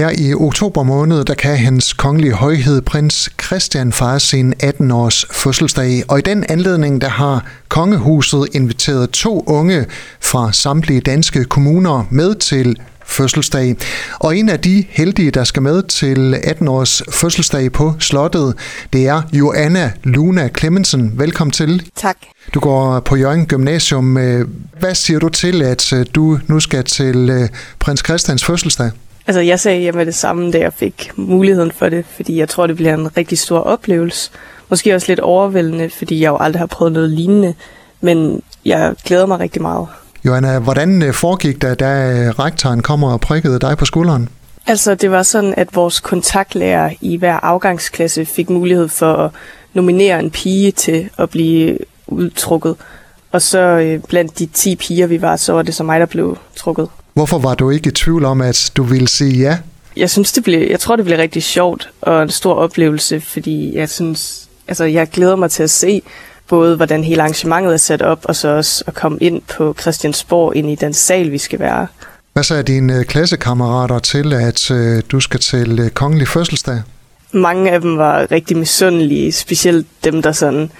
Her i oktober måned, der kan hans kongelige højhed prins Christian fejre sin 18-års fødselsdag, og i den anledning, der har kongehuset inviteret to unge fra samtlige danske kommuner med til fødselsdag. Og en af de heldige, der skal med til 18-års fødselsdag på slottet, det er Joanna Luna Clemmensen. Velkommen til. Tak. Du går på Jørgen Gymnasium. Hvad siger du til, at du nu skal til øh, prins Christians fødselsdag? Altså, jeg sagde hjemme det samme, da jeg fik muligheden for det, fordi jeg tror, det bliver en rigtig stor oplevelse. Måske også lidt overvældende, fordi jeg jo aldrig har prøvet noget lignende, men jeg glæder mig rigtig meget. Johanna, hvordan øh, foregik det, da øh, rektoren kommer og prikkede dig på skulderen? Altså, det var sådan, at vores kontaktlærer i hver afgangsklasse fik mulighed for at nominere en pige til at blive udtrukket. Og så øh, blandt de 10 piger, vi var, så var det så mig, der blev trukket. Hvorfor var du ikke i tvivl om, at du ville sige ja? Jeg synes, det bliver, jeg tror, det bliver rigtig sjovt og en stor oplevelse, fordi jeg synes, altså, jeg glæder mig til at se både, hvordan hele arrangementet er sat op, og så også at komme ind på Christiansborg, ind i den sal, vi skal være. Hvad så er dine øh, klassekammerater til, at øh, du skal til øh, kongelig fødselsdag? Mange af dem var rigtig misundelige, specielt dem, der sådan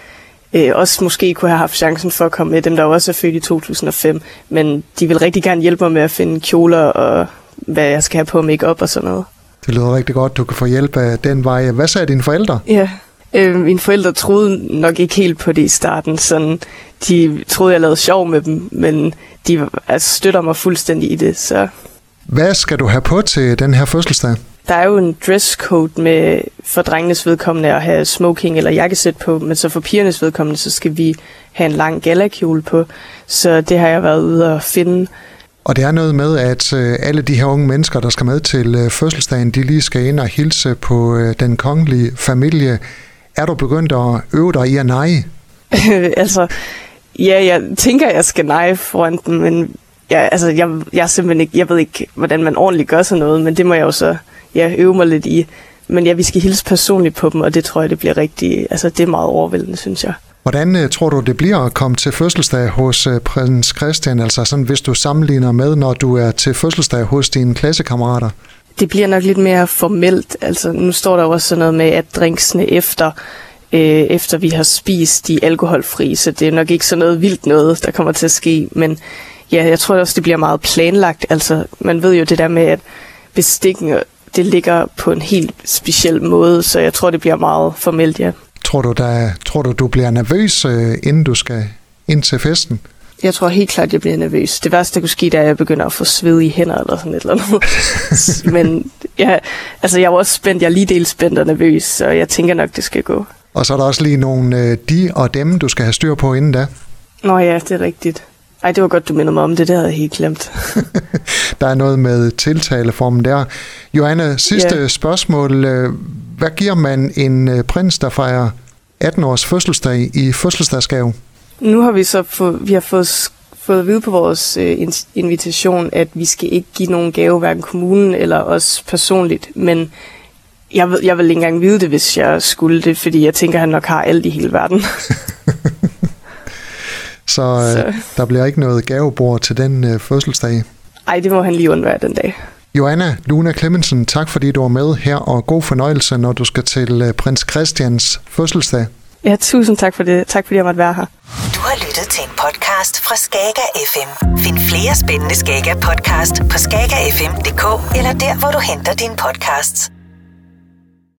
øh, også måske kunne have haft chancen for at komme med, dem der også er født i 2005, men de vil rigtig gerne hjælpe mig med at finde kjoler og hvad jeg skal have på make op og sådan noget. Det lyder rigtig godt, du kan få hjælp af den vej. Hvad sagde dine forældre? Ja, øh, mine forældre troede nok ikke helt på det i starten. Sådan, de troede, jeg lavede sjov med dem, men de altså, støtter mig fuldstændig i det. Så. Hvad skal du have på til den her fødselsdag? Der er jo en dresscode med for drengenes vedkommende at have smoking eller jakkesæt på, men så for pigernes vedkommende, så skal vi have en lang galakjole på. Så det har jeg været ude at finde. Og det er noget med, at øh, alle de her unge mennesker, der skal med til øh, fødselsdagen, de lige skal ind og hilse på øh, den kongelige familie. Er du begyndt at øve dig i at neje? altså, ja, jeg tænker, jeg skal neje foran den, men ja, altså, jeg, jeg, simpelthen ikke, jeg ved ikke, hvordan man ordentligt gør sådan noget, men det må jeg jo så ja, øve mig lidt i. Men ja, vi skal hilse personligt på dem, og det tror jeg, det bliver rigtig, altså det er meget overvældende, synes jeg. Hvordan uh, tror du, det bliver at komme til fødselsdag hos uh, prins Christian? Altså sådan, hvis du sammenligner med, når du er til fødselsdag hos dine klassekammerater? Det bliver nok lidt mere formelt. Altså, nu står der også sådan noget med, at drinksene efter, øh, efter vi har spist de alkoholfri, så det er nok ikke sådan noget vildt noget, der kommer til at ske. Men ja, jeg tror også, det bliver meget planlagt. Altså, man ved jo det der med, at bestikken det ligger på en helt speciel måde, så jeg tror, det bliver meget formelt, ja. Tror du, der, tror du, du bliver nervøs, øh, inden du skal ind til festen? Jeg tror helt klart, jeg bliver nervøs. Det værste, der kunne ske, det er, at jeg begynder at få sved i hænder eller sådan et eller andet. Men ja, altså, jeg var også spændt. Jeg er lige del spændt og nervøs, så jeg tænker nok, det skal gå. Og så er der også lige nogle øh, de og dem, du skal have styr på inden da. Nå ja, det er rigtigt. Ej, det var godt, du minder mig om det. Det havde jeg helt glemt. der er noget med tiltaleformen der. Johanna, sidste yeah. spørgsmål. Hvad giver man en øh, prins, der fejrer 18 års fødselsdag i fødselsdagsgave? Nu har vi så få, vi har fået, fået at vide på vores øh, invitation, at vi skal ikke give nogen gave, hverken kommunen eller os personligt, men jeg, ved, jeg vil ikke engang vide det, hvis jeg skulle det, fordi jeg tænker, at han nok har alt i hele verden. Så, øh, så der bliver ikke noget gavebord til den øh, fødselsdag? Ej, det må han lige undvære den dag. Joanna Luna Clemmensen, tak fordi du var med her, og god fornøjelse, når du skal til øh, prins Christians fødselsdag. Ja, tusind tak for det. Tak fordi jeg måtte være her. Du har lyttet til en podcast fra Skager FM. Find flere spændende Skager podcast på skagerfm.dk eller der, hvor du henter dine podcasts.